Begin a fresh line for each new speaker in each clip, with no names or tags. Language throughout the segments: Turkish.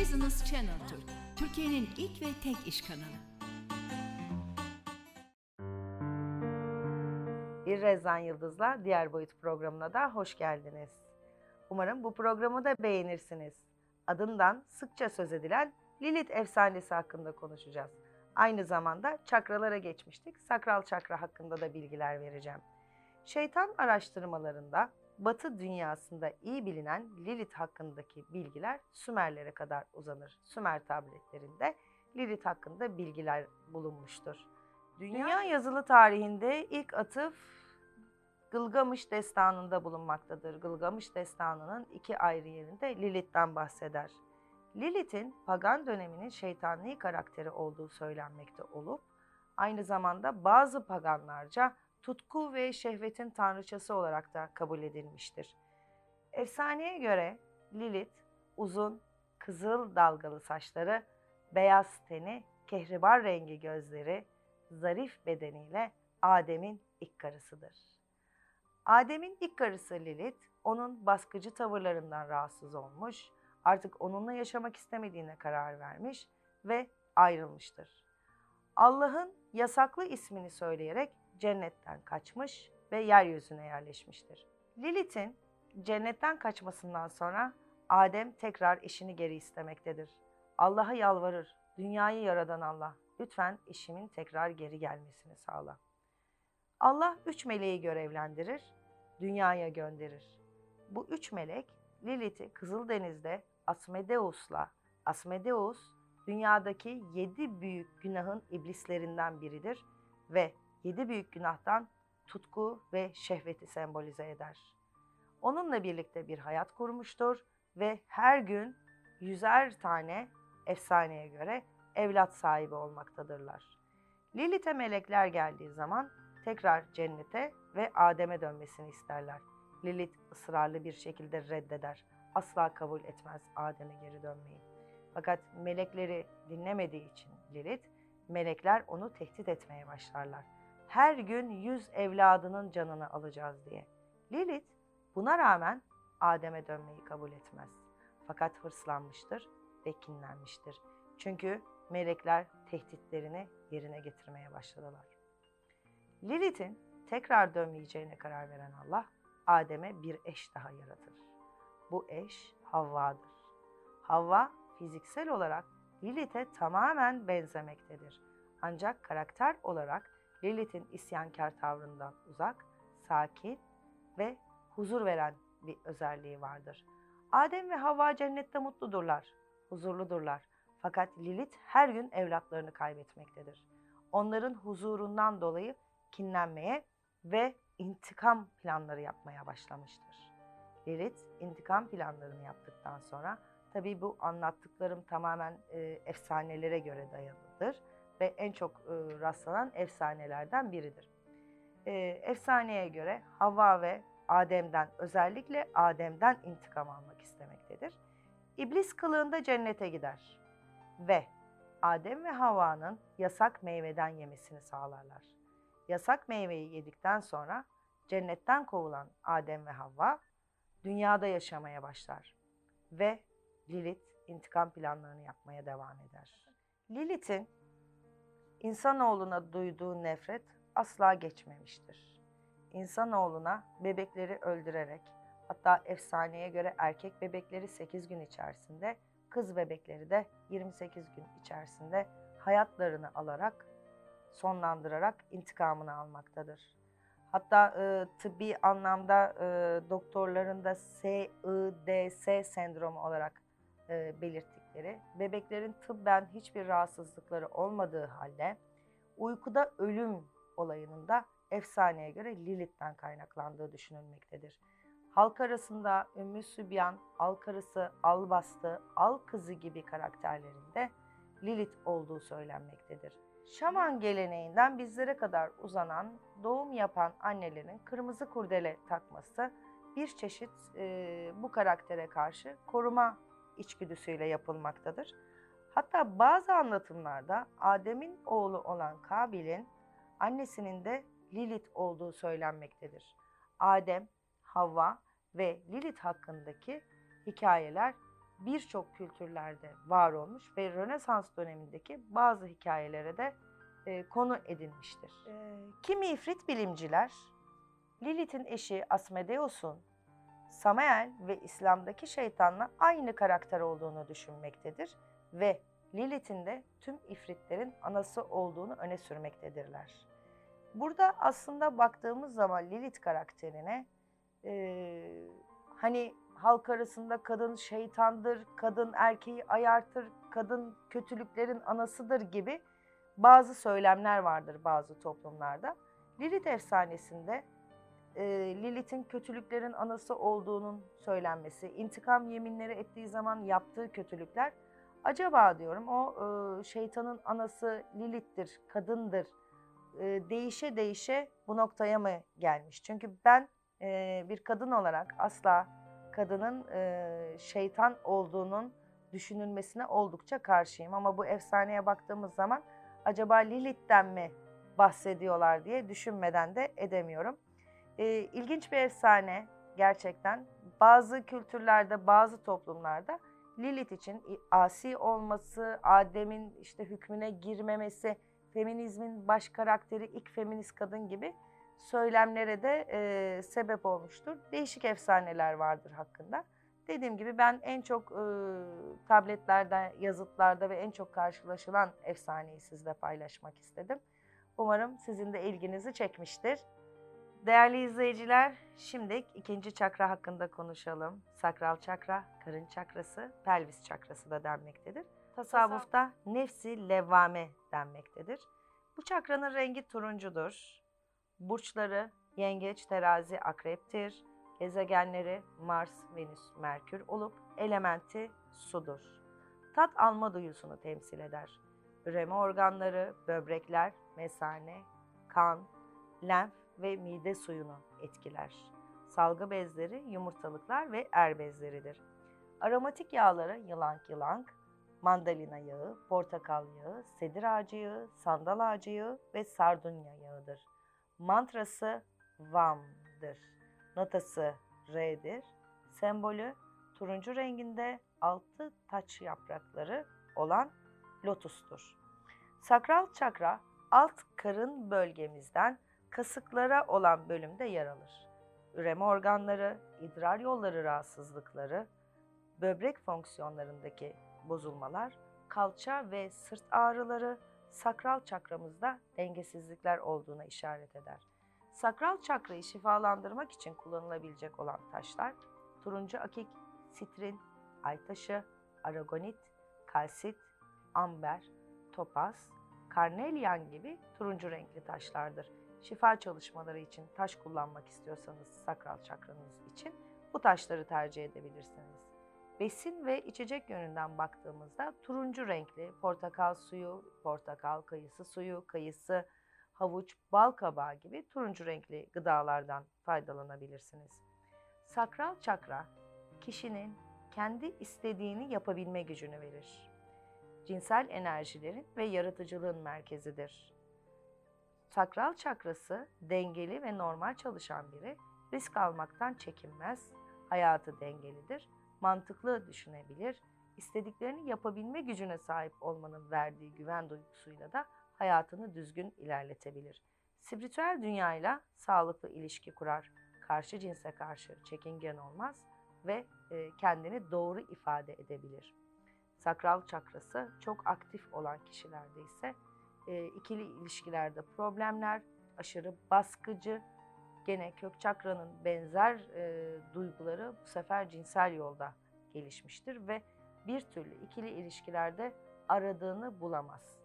Business Channel Türk, Türkiye'nin ilk ve tek iş kanalı.
Bir Rezan Yıldız'la Diğer Boyut programına da hoş geldiniz. Umarım bu programı da beğenirsiniz. Adından sıkça söz edilen Lilith efsanesi hakkında konuşacağız. Aynı zamanda çakralara geçmiştik. Sakral çakra hakkında da bilgiler vereceğim. Şeytan araştırmalarında Batı dünyasında iyi bilinen Lilith hakkındaki bilgiler Sümerlere kadar uzanır. Sümer tabletlerinde Lilith hakkında bilgiler bulunmuştur. Dünya yazılı tarihinde ilk atıf Gılgamış destanında bulunmaktadır. Gılgamış destanının iki ayrı yerinde Lilith'ten bahseder. Lilith'in pagan döneminin şeytani karakteri olduğu söylenmekte olup aynı zamanda bazı paganlarca tutku ve şehvetin tanrıçası olarak da kabul edilmiştir. Efsaneye göre Lilith uzun, kızıl dalgalı saçları, beyaz teni, kehribar rengi gözleri, zarif bedeniyle Adem'in ilk karısıdır. Adem'in ilk karısı Lilith, onun baskıcı tavırlarından rahatsız olmuş, artık onunla yaşamak istemediğine karar vermiş ve ayrılmıştır. Allah'ın yasaklı ismini söyleyerek cennetten kaçmış ve yeryüzüne yerleşmiştir. Lilith'in cennetten kaçmasından sonra Adem tekrar eşini geri istemektedir. Allah'a yalvarır, dünyayı yaradan Allah, lütfen eşimin tekrar geri gelmesini sağla. Allah üç meleği görevlendirir, dünyaya gönderir. Bu üç melek Lilith'i Kızıldeniz'de Asmodeus'la, Asmodeus dünyadaki yedi büyük günahın iblislerinden biridir ve yedi büyük günahtan tutku ve şehveti sembolize eder. Onunla birlikte bir hayat kurmuştur ve her gün yüzer tane efsaneye göre evlat sahibi olmaktadırlar. Lilith'e melekler geldiği zaman tekrar cennete ve Adem'e dönmesini isterler. Lilith ısrarlı bir şekilde reddeder. Asla kabul etmez Adem'e geri dönmeyi. Fakat melekleri dinlemediği için Lilith, melekler onu tehdit etmeye başlarlar. Her gün yüz evladının canını alacağız diye. Lilith buna rağmen Adem'e dönmeyi kabul etmez. Fakat hırslanmıştır ve kinlenmiştir. Çünkü melekler tehditlerini yerine getirmeye başladılar. Lilith'in tekrar dönmeyeceğine karar veren Allah, Adem'e bir eş daha yaratır. Bu eş Havva'dır. Havva fiziksel olarak Lilith'e tamamen benzemektedir. Ancak karakter olarak Lilith'in isyankar tavrından uzak, sakin ve huzur veren bir özelliği vardır. Adem ve Havva cennette mutludurlar, huzurludurlar. Fakat Lilith her gün evlatlarını kaybetmektedir. Onların huzurundan dolayı kinlenmeye ve intikam planları yapmaya başlamıştır. Lilith intikam planlarını yaptıktan sonra tabii bu anlattıklarım tamamen e, efsanelere göre dayalıdır ve en çok e, rastlanan efsanelerden biridir. E, efsaneye göre Havva ve Adem'den özellikle Adem'den intikam almak istemektedir. İblis kılığında cennete gider ve Adem ve Havva'nın yasak meyveden yemesini sağlarlar. Yasak meyveyi yedikten sonra cennetten kovulan Adem ve Havva dünyada yaşamaya başlar ve Lilith intikam planlarını yapmaya devam eder. Lilith'in insanoğluna duyduğu nefret asla geçmemiştir. İnsanoğluna bebekleri öldürerek, hatta efsaneye göre erkek bebekleri 8 gün içerisinde, kız bebekleri de 28 gün içerisinde hayatlarını alarak, sonlandırarak intikamını almaktadır. Hatta e, tıbbi anlamda e, doktorların da SIDS sendromu olarak e, belirttikleri, bebeklerin tıbben hiçbir rahatsızlıkları olmadığı halde uykuda ölüm olayının da efsaneye göre Lilith'ten kaynaklandığı düşünülmektedir. Halk arasında Ümmü Sübyan, Al Karısı, Al Bastı, Al Kızı gibi karakterlerinde Lilith olduğu söylenmektedir. Şaman geleneğinden bizlere kadar uzanan doğum yapan annelerin kırmızı kurdele takması bir çeşit e, bu karaktere karşı koruma içgüdüsüyle yapılmaktadır. Hatta bazı anlatımlarda Adem'in oğlu olan Kabil'in annesinin de Lilith olduğu söylenmektedir. Adem, Havva ve Lilith hakkındaki hikayeler birçok kültürlerde var olmuş ve Rönesans dönemindeki bazı hikayelere de e, konu edinmiştir. E, kimi ifrit bilimciler Lilith'in eşi Asmodeus'un Samael ve İslam'daki şeytanla aynı karakter olduğunu düşünmektedir ve Lilith'in de tüm ifritlerin anası olduğunu öne sürmektedirler. Burada aslında baktığımız zaman Lilith karakterine e, hani halk arasında kadın şeytandır, kadın erkeği ayartır, kadın kötülüklerin anasıdır gibi bazı söylemler vardır bazı toplumlarda. Lilith efsanesinde e, Lilith'in kötülüklerin anası olduğunun söylenmesi, intikam yeminleri ettiği zaman yaptığı kötülükler, acaba diyorum o e, şeytanın anası Lilith'tir, kadındır, e, değişe değişe bu noktaya mı gelmiş? Çünkü ben e, bir kadın olarak asla kadının e, şeytan olduğunun düşünülmesine oldukça karşıyım. Ama bu efsaneye baktığımız zaman acaba Lilith'ten mi bahsediyorlar diye düşünmeden de edemiyorum. E, ilginç bir efsane gerçekten. Bazı kültürlerde, bazı toplumlarda Lilith için asi olması, Adem'in işte hükmüne girmemesi, feminizmin baş karakteri ilk feminist kadın gibi söylemlere de e, sebep olmuştur. Değişik efsaneler vardır hakkında. Dediğim gibi ben en çok e, tabletlerde, yazıtlarda ve en çok karşılaşılan efsaneyi sizle paylaşmak istedim. Umarım sizin de ilginizi çekmiştir. Değerli izleyiciler, şimdi ikinci çakra hakkında konuşalım. Sakral çakra, karın çakrası, pelvis çakrası da denmektedir. Tasavvufta nefsi levvame denmektedir. Bu çakranın rengi turuncudur. Burçları yengeç, terazi, akreptir. Gezegenleri Mars, Venüs, Merkür olup elementi sudur. Tat alma duyusunu temsil eder. Üreme organları, böbrekler, mesane, kan, lenf ve mide suyunu etkiler. Salgı bezleri yumurtalıklar ve er bezleridir. Aromatik yağları yılan yılan, mandalina yağı, portakal yağı, sedir ağacı yağı, sandal ağacı yağı ve sardunya yağıdır. Mantrası Vam'dır. Notası R'dir. Sembolü turuncu renginde altı taç yaprakları olan lotustur. Sakral çakra alt karın bölgemizden kasıklara olan bölümde yer alır. Üreme organları, idrar yolları rahatsızlıkları, böbrek fonksiyonlarındaki bozulmalar, kalça ve sırt ağrıları, sakral çakramızda dengesizlikler olduğuna işaret eder. Sakral çakrayı şifalandırmak için kullanılabilecek olan taşlar turuncu akik, sitrin, aytaşı, aragonit, kalsit, amber, topaz, karnelyan gibi turuncu renkli taşlardır. Şifa çalışmaları için taş kullanmak istiyorsanız sakral çakranız için bu taşları tercih edebilirsiniz. Besin ve içecek yönünden baktığımızda turuncu renkli portakal suyu, portakal kayısı suyu, kayısı, havuç, bal kabağı gibi turuncu renkli gıdalardan faydalanabilirsiniz. Sakral çakra kişinin kendi istediğini yapabilme gücünü verir. Cinsel enerjilerin ve yaratıcılığın merkezidir. Sakral çakrası dengeli ve normal çalışan biri risk almaktan çekinmez, hayatı dengelidir, mantıklı düşünebilir, istediklerini yapabilme gücüne sahip olmanın verdiği güven duygusuyla da hayatını düzgün ilerletebilir. Spiritüel dünyayla sağlıklı ilişki kurar, karşı cinse karşı çekingen olmaz ve e, kendini doğru ifade edebilir. Sakral çakrası çok aktif olan kişilerde ise e, ikili ilişkilerde problemler, aşırı baskıcı, gene kök çakranın benzer e, duyguları bu sefer cinsel yolda gelişmiştir ve bir türlü ikili ilişkilerde aradığını bulamaz.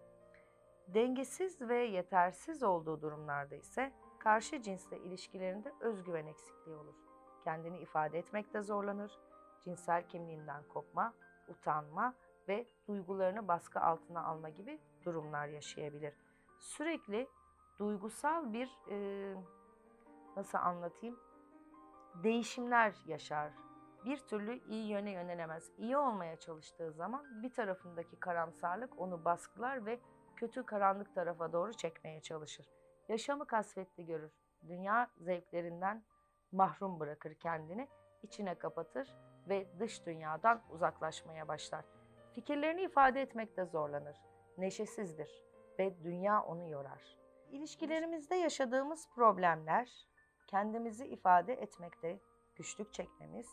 Dengesiz ve yetersiz olduğu durumlarda ise karşı cinsle ilişkilerinde özgüven eksikliği olur. Kendini ifade etmekte zorlanır, cinsel kimliğinden kopma, utanma ve duygularını baskı altına alma gibi durumlar yaşayabilir. Sürekli duygusal bir e, nasıl anlatayım değişimler yaşar. Bir türlü iyi yöne yönelemez. İyi olmaya çalıştığı zaman bir tarafındaki karamsarlık onu baskılar ve kötü karanlık tarafa doğru çekmeye çalışır. Yaşamı kasvetli görür. Dünya zevklerinden mahrum bırakır kendini içine kapatır ve dış dünyadan uzaklaşmaya başlar. Fikirlerini ifade etmekte zorlanır, neşesizdir ve dünya onu yorar. İlişkilerimizde yaşadığımız problemler, kendimizi ifade etmekte güçlük çekmemiz,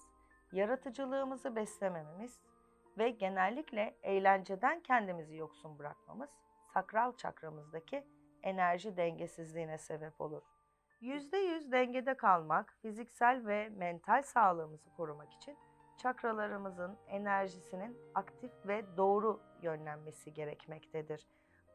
yaratıcılığımızı beslemememiz ve genellikle eğlenceden kendimizi yoksun bırakmamız sakral çakramızdaki enerji dengesizliğine sebep olur. %100 dengede kalmak, fiziksel ve mental sağlığımızı korumak için çakralarımızın enerjisinin aktif ve doğru yönlenmesi gerekmektedir.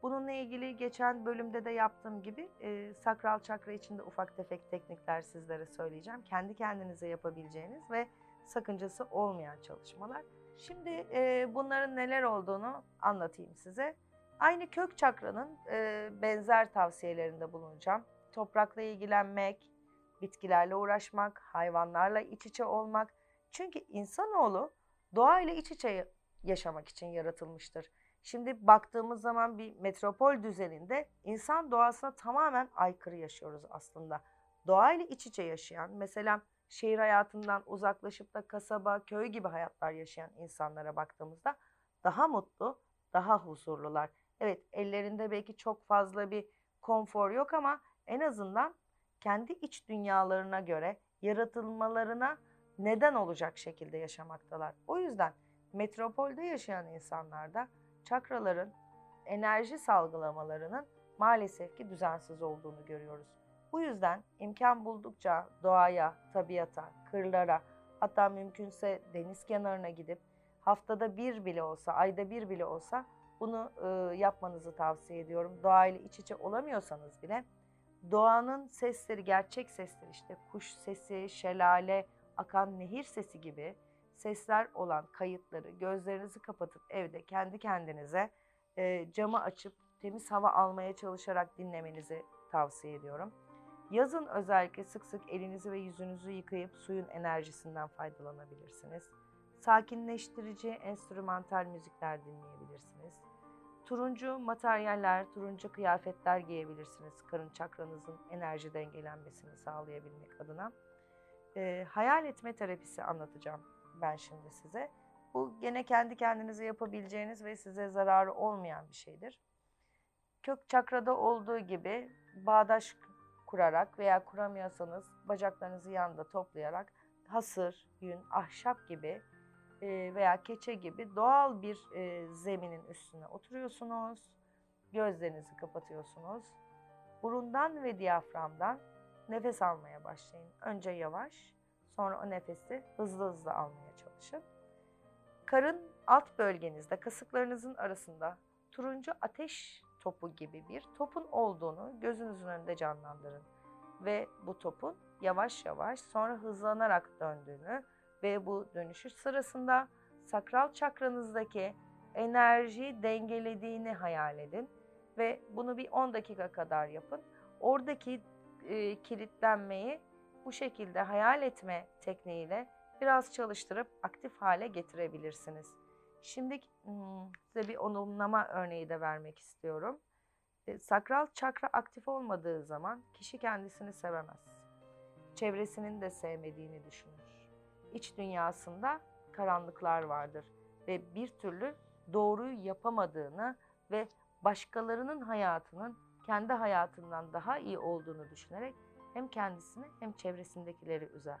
Bununla ilgili geçen bölümde de yaptığım gibi e, sakral çakra içinde ufak tefek teknikler sizlere söyleyeceğim. Kendi kendinize yapabileceğiniz ve sakıncası olmayan çalışmalar. Şimdi e, bunların neler olduğunu anlatayım size. Aynı kök çakranın e, benzer tavsiyelerinde bulunacağım. Toprakla ilgilenmek, bitkilerle uğraşmak, hayvanlarla iç içe olmak. Çünkü insanoğlu doğayla iç içe yaşamak için yaratılmıştır. Şimdi baktığımız zaman bir metropol düzeninde insan doğasına tamamen aykırı yaşıyoruz aslında. Doğayla iç içe yaşayan, mesela şehir hayatından uzaklaşıp da kasaba, köy gibi hayatlar yaşayan insanlara baktığımızda daha mutlu, daha huzurlular. Evet ellerinde belki çok fazla bir konfor yok ama en azından kendi iç dünyalarına göre yaratılmalarına neden olacak şekilde yaşamaktalar. O yüzden metropolde yaşayan insanlarda çakraların enerji salgılamalarının maalesef ki düzensiz olduğunu görüyoruz. Bu yüzden imkan buldukça doğaya, tabiata, kırlara, hatta mümkünse deniz kenarına gidip haftada bir bile olsa, ayda bir bile olsa bunu e, yapmanızı tavsiye ediyorum. Doğayla iç içe olamıyorsanız bile doğanın sesleri, gerçek sesler işte kuş sesi, şelale, akan nehir sesi gibi sesler olan kayıtları gözlerinizi kapatıp evde kendi kendinize e, camı açıp temiz hava almaya çalışarak dinlemenizi tavsiye ediyorum. Yazın özellikle sık sık elinizi ve yüzünüzü yıkayıp suyun enerjisinden faydalanabilirsiniz. Sakinleştirici enstrümantal müzikler dinleyebilirsiniz. Turuncu materyaller, turuncu kıyafetler giyebilirsiniz karın çakranızın enerji dengelenmesini sağlayabilmek adına. E, hayal etme terapisi anlatacağım ben şimdi size. Bu gene kendi kendinize yapabileceğiniz ve size zararı olmayan bir şeydir. Kök çakrada olduğu gibi bağdaş kurarak veya kuramıyorsanız bacaklarınızı yanında toplayarak hasır, yün, ahşap gibi veya keçe gibi doğal bir zeminin üstüne oturuyorsunuz. Gözlerinizi kapatıyorsunuz. Burundan ve diyaframdan nefes almaya başlayın. Önce yavaş, sonra o nefesi hızlı hızlı almaya çalışın. Karın alt bölgenizde, kasıklarınızın arasında turuncu ateş topu gibi bir topun olduğunu gözünüzün önünde canlandırın. Ve bu topun yavaş yavaş sonra hızlanarak döndüğünü ve bu dönüşü sırasında sakral çakranızdaki enerjiyi dengelediğini hayal edin ve bunu bir 10 dakika kadar yapın. Oradaki e, kilitlenmeyi bu şekilde hayal etme tekniğiyle biraz çalıştırıp aktif hale getirebilirsiniz. Şimdi hmm, size bir olumlama örneği de vermek istiyorum. E, sakral çakra aktif olmadığı zaman kişi kendisini sevemez. Çevresinin de sevmediğini düşünür. İç dünyasında karanlıklar vardır ve bir türlü doğruyu yapamadığını ve başkalarının hayatının kendi hayatından daha iyi olduğunu düşünerek hem kendisini hem çevresindekileri üzer.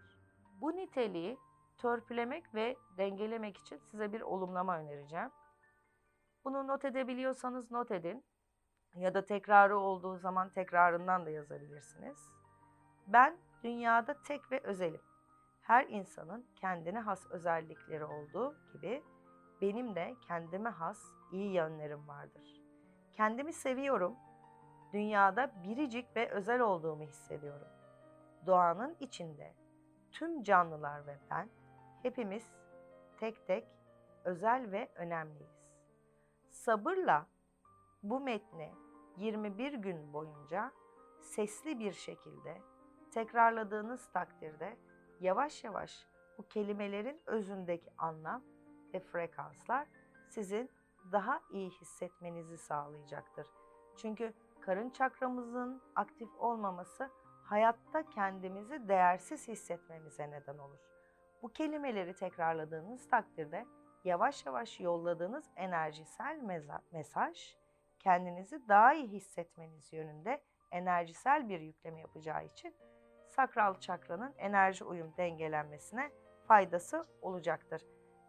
Bu niteliği törpülemek ve dengelemek için size bir olumlama önereceğim. Bunu not edebiliyorsanız not edin ya da tekrarı olduğu zaman tekrarından da yazabilirsiniz. Ben dünyada tek ve özelim. Her insanın kendine has özellikleri olduğu gibi benim de kendime has iyi yönlerim vardır. Kendimi seviyorum. Dünyada biricik ve özel olduğumu hissediyorum. Doğanın içinde tüm canlılar ve ben hepimiz tek tek özel ve önemliyiz. Sabırla bu metni 21 gün boyunca sesli bir şekilde tekrarladığınız takdirde yavaş yavaş bu kelimelerin özündeki anlam ve frekanslar sizin daha iyi hissetmenizi sağlayacaktır. Çünkü karın çakramızın aktif olmaması hayatta kendimizi değersiz hissetmemize neden olur. Bu kelimeleri tekrarladığınız takdirde yavaş yavaş yolladığınız enerjisel mesaj kendinizi daha iyi hissetmeniz yönünde enerjisel bir yükleme yapacağı için sakral çakranın enerji uyum dengelenmesine faydası olacaktır.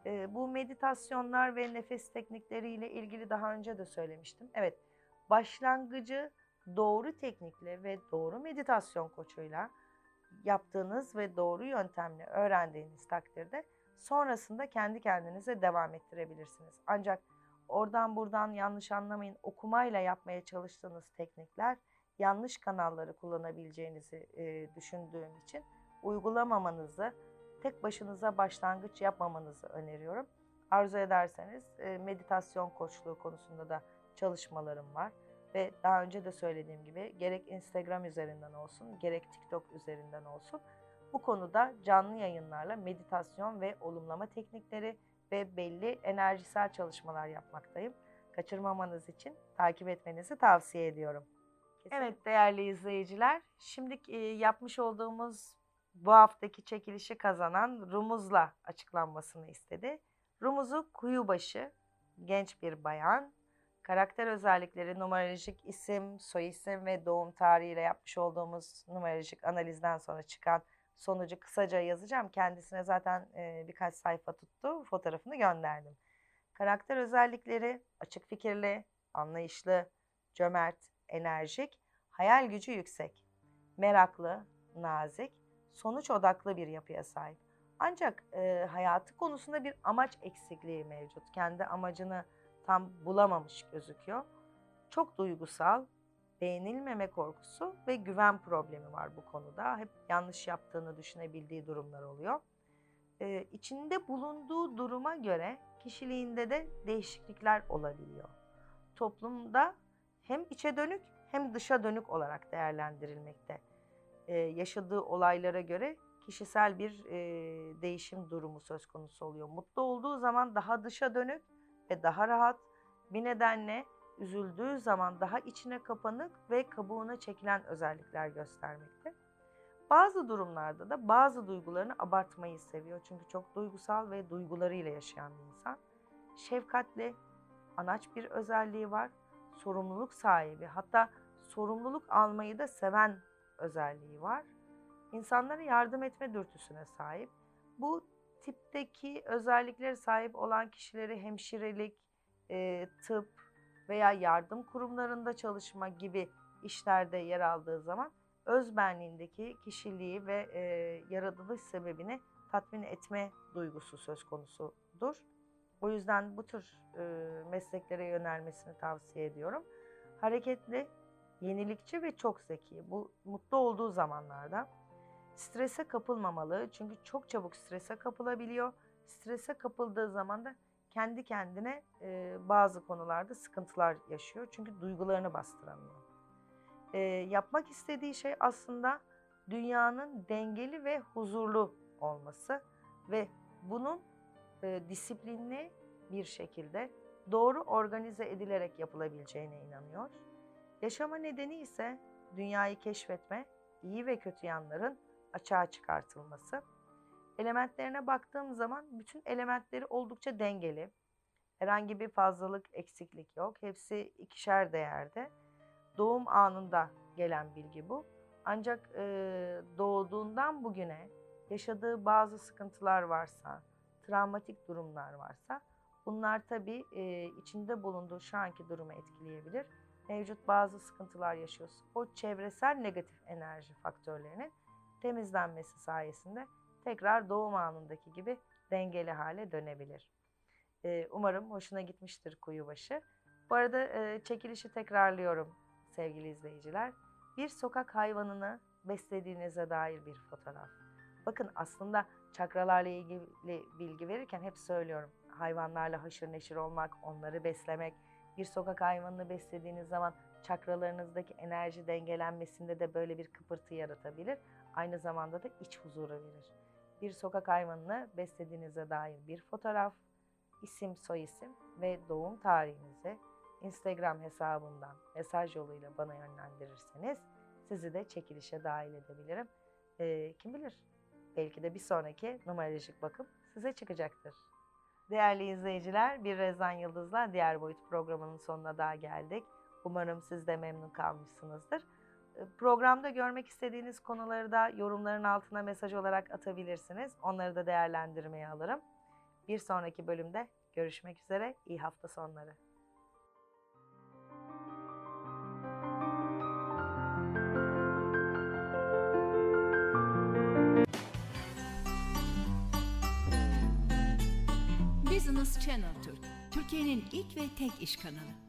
Ee, bu meditasyonlar ve nefes teknikleriyle ilgili daha önce de söylemiştim. Evet, başlangıcı doğru teknikle ve doğru meditasyon koçuyla yaptığınız ve doğru yöntemle öğrendiğiniz takdirde sonrasında kendi kendinize devam ettirebilirsiniz. Ancak oradan buradan yanlış anlamayın okumayla yapmaya çalıştığınız teknikler yanlış kanalları kullanabileceğinizi e, düşündüğüm için uygulamamanızı, tek başınıza başlangıç yapmamanızı öneriyorum. Arzu ederseniz e, meditasyon koçluğu konusunda da çalışmalarım var ve daha önce de söylediğim gibi gerek Instagram üzerinden olsun, gerek TikTok üzerinden olsun bu konuda canlı yayınlarla meditasyon ve olumlama teknikleri ve belli enerjisel çalışmalar yapmaktayım. Kaçırmamanız için takip etmenizi tavsiye ediyorum. Evet değerli izleyiciler, şimdi e, yapmış olduğumuz bu haftaki çekilişi kazanan Rumuz'la açıklanmasını istedi. Rumuz'u Kuyubaşı, genç bir bayan, karakter özellikleri, numerolojik isim, soyisim ve doğum tarihiyle yapmış olduğumuz numerolojik analizden sonra çıkan sonucu kısaca yazacağım. Kendisine zaten e, birkaç sayfa tuttu, fotoğrafını gönderdim. Karakter özellikleri açık fikirli, anlayışlı, cömert, enerjik, hayal gücü yüksek, meraklı, nazik, sonuç odaklı bir yapıya sahip. Ancak e, hayatı konusunda bir amaç eksikliği mevcut. Kendi amacını tam bulamamış gözüküyor. Çok duygusal, beğenilmeme korkusu ve güven problemi var bu konuda. Hep yanlış yaptığını düşünebildiği durumlar oluyor. Ee, içinde bulunduğu duruma göre kişiliğinde de değişiklikler olabiliyor. Toplumda hem içe dönük hem dışa dönük olarak değerlendirilmekte. Ee, yaşadığı olaylara göre kişisel bir e, değişim durumu söz konusu oluyor. Mutlu olduğu zaman daha dışa dönük ve daha rahat. Bir nedenle üzüldüğü zaman daha içine kapanık ve kabuğuna çekilen özellikler göstermekte. Bazı durumlarda da bazı duygularını abartmayı seviyor. Çünkü çok duygusal ve duygularıyla yaşayan bir insan. Şefkatli, anaç bir özelliği var. Sorumluluk sahibi, hatta sorumluluk almayı da seven özelliği var. İnsanlara yardım etme dürtüsüne sahip. Bu tipteki özelliklere sahip olan kişileri hemşirelik, e, tıp veya yardım kurumlarında çalışma gibi işlerde yer aldığı zaman özbenliğindeki kişiliği ve e, yaratılış sebebini tatmin etme duygusu söz konusudur. O yüzden bu tür e, mesleklere yönelmesini tavsiye ediyorum. Hareketli, yenilikçi ve çok zeki. Bu mutlu olduğu zamanlarda strese kapılmamalı. Çünkü çok çabuk strese kapılabiliyor. Strese kapıldığı zaman da kendi kendine e, bazı konularda sıkıntılar yaşıyor. Çünkü duygularını bastıramıyor. E, yapmak istediği şey aslında dünyanın dengeli ve huzurlu olması ve bunun e, disiplinli bir şekilde doğru organize edilerek yapılabileceğine inanıyor. Yaşama nedeni ise dünyayı keşfetme, iyi ve kötü yanların açığa çıkartılması. Elementlerine baktığım zaman bütün elementleri oldukça dengeli. Herhangi bir fazlalık, eksiklik yok. Hepsi ikişer değerde. Doğum anında gelen bilgi bu. Ancak e, doğduğundan bugüne yaşadığı bazı sıkıntılar varsa, travmatik durumlar varsa bunlar tabii e, içinde bulunduğu şu anki durumu etkileyebilir. Mevcut bazı sıkıntılar yaşıyorsa o çevresel negatif enerji faktörlerinin temizlenmesi sayesinde tekrar doğum anındaki gibi dengeli hale dönebilir. Ee, umarım hoşuna gitmiştir Kuyubaşı. Bu arada e, çekilişi tekrarlıyorum sevgili izleyiciler. Bir sokak hayvanını beslediğinize dair bir fotoğraf. Bakın aslında çakralarla ilgili bilgi verirken hep söylüyorum. Hayvanlarla haşır neşir olmak, onları beslemek. Bir sokak hayvanını beslediğiniz zaman çakralarınızdaki enerji dengelenmesinde de böyle bir kıpırtı yaratabilir. Aynı zamanda da iç huzuru verir. Bir sokak hayvanını beslediğinize dair bir fotoğraf, isim, soyisim ve doğum tarihinizi Instagram hesabımdan mesaj yoluyla bana yönlendirirseniz sizi de çekilişe dahil edebilirim. Ee, kim bilir Belki de bir sonraki numerolojik bakım size çıkacaktır. Değerli izleyiciler, Bir Rezan Yıldız'la Diğer Boyut programının sonuna daha geldik. Umarım siz de memnun kalmışsınızdır. Programda görmek istediğiniz konuları da yorumların altına mesaj olarak atabilirsiniz. Onları da değerlendirmeye alırım. Bir sonraki bölümde görüşmek üzere. İyi hafta sonları.
Business Channel Türk, Türkiye'nin ilk ve tek iş kanalı.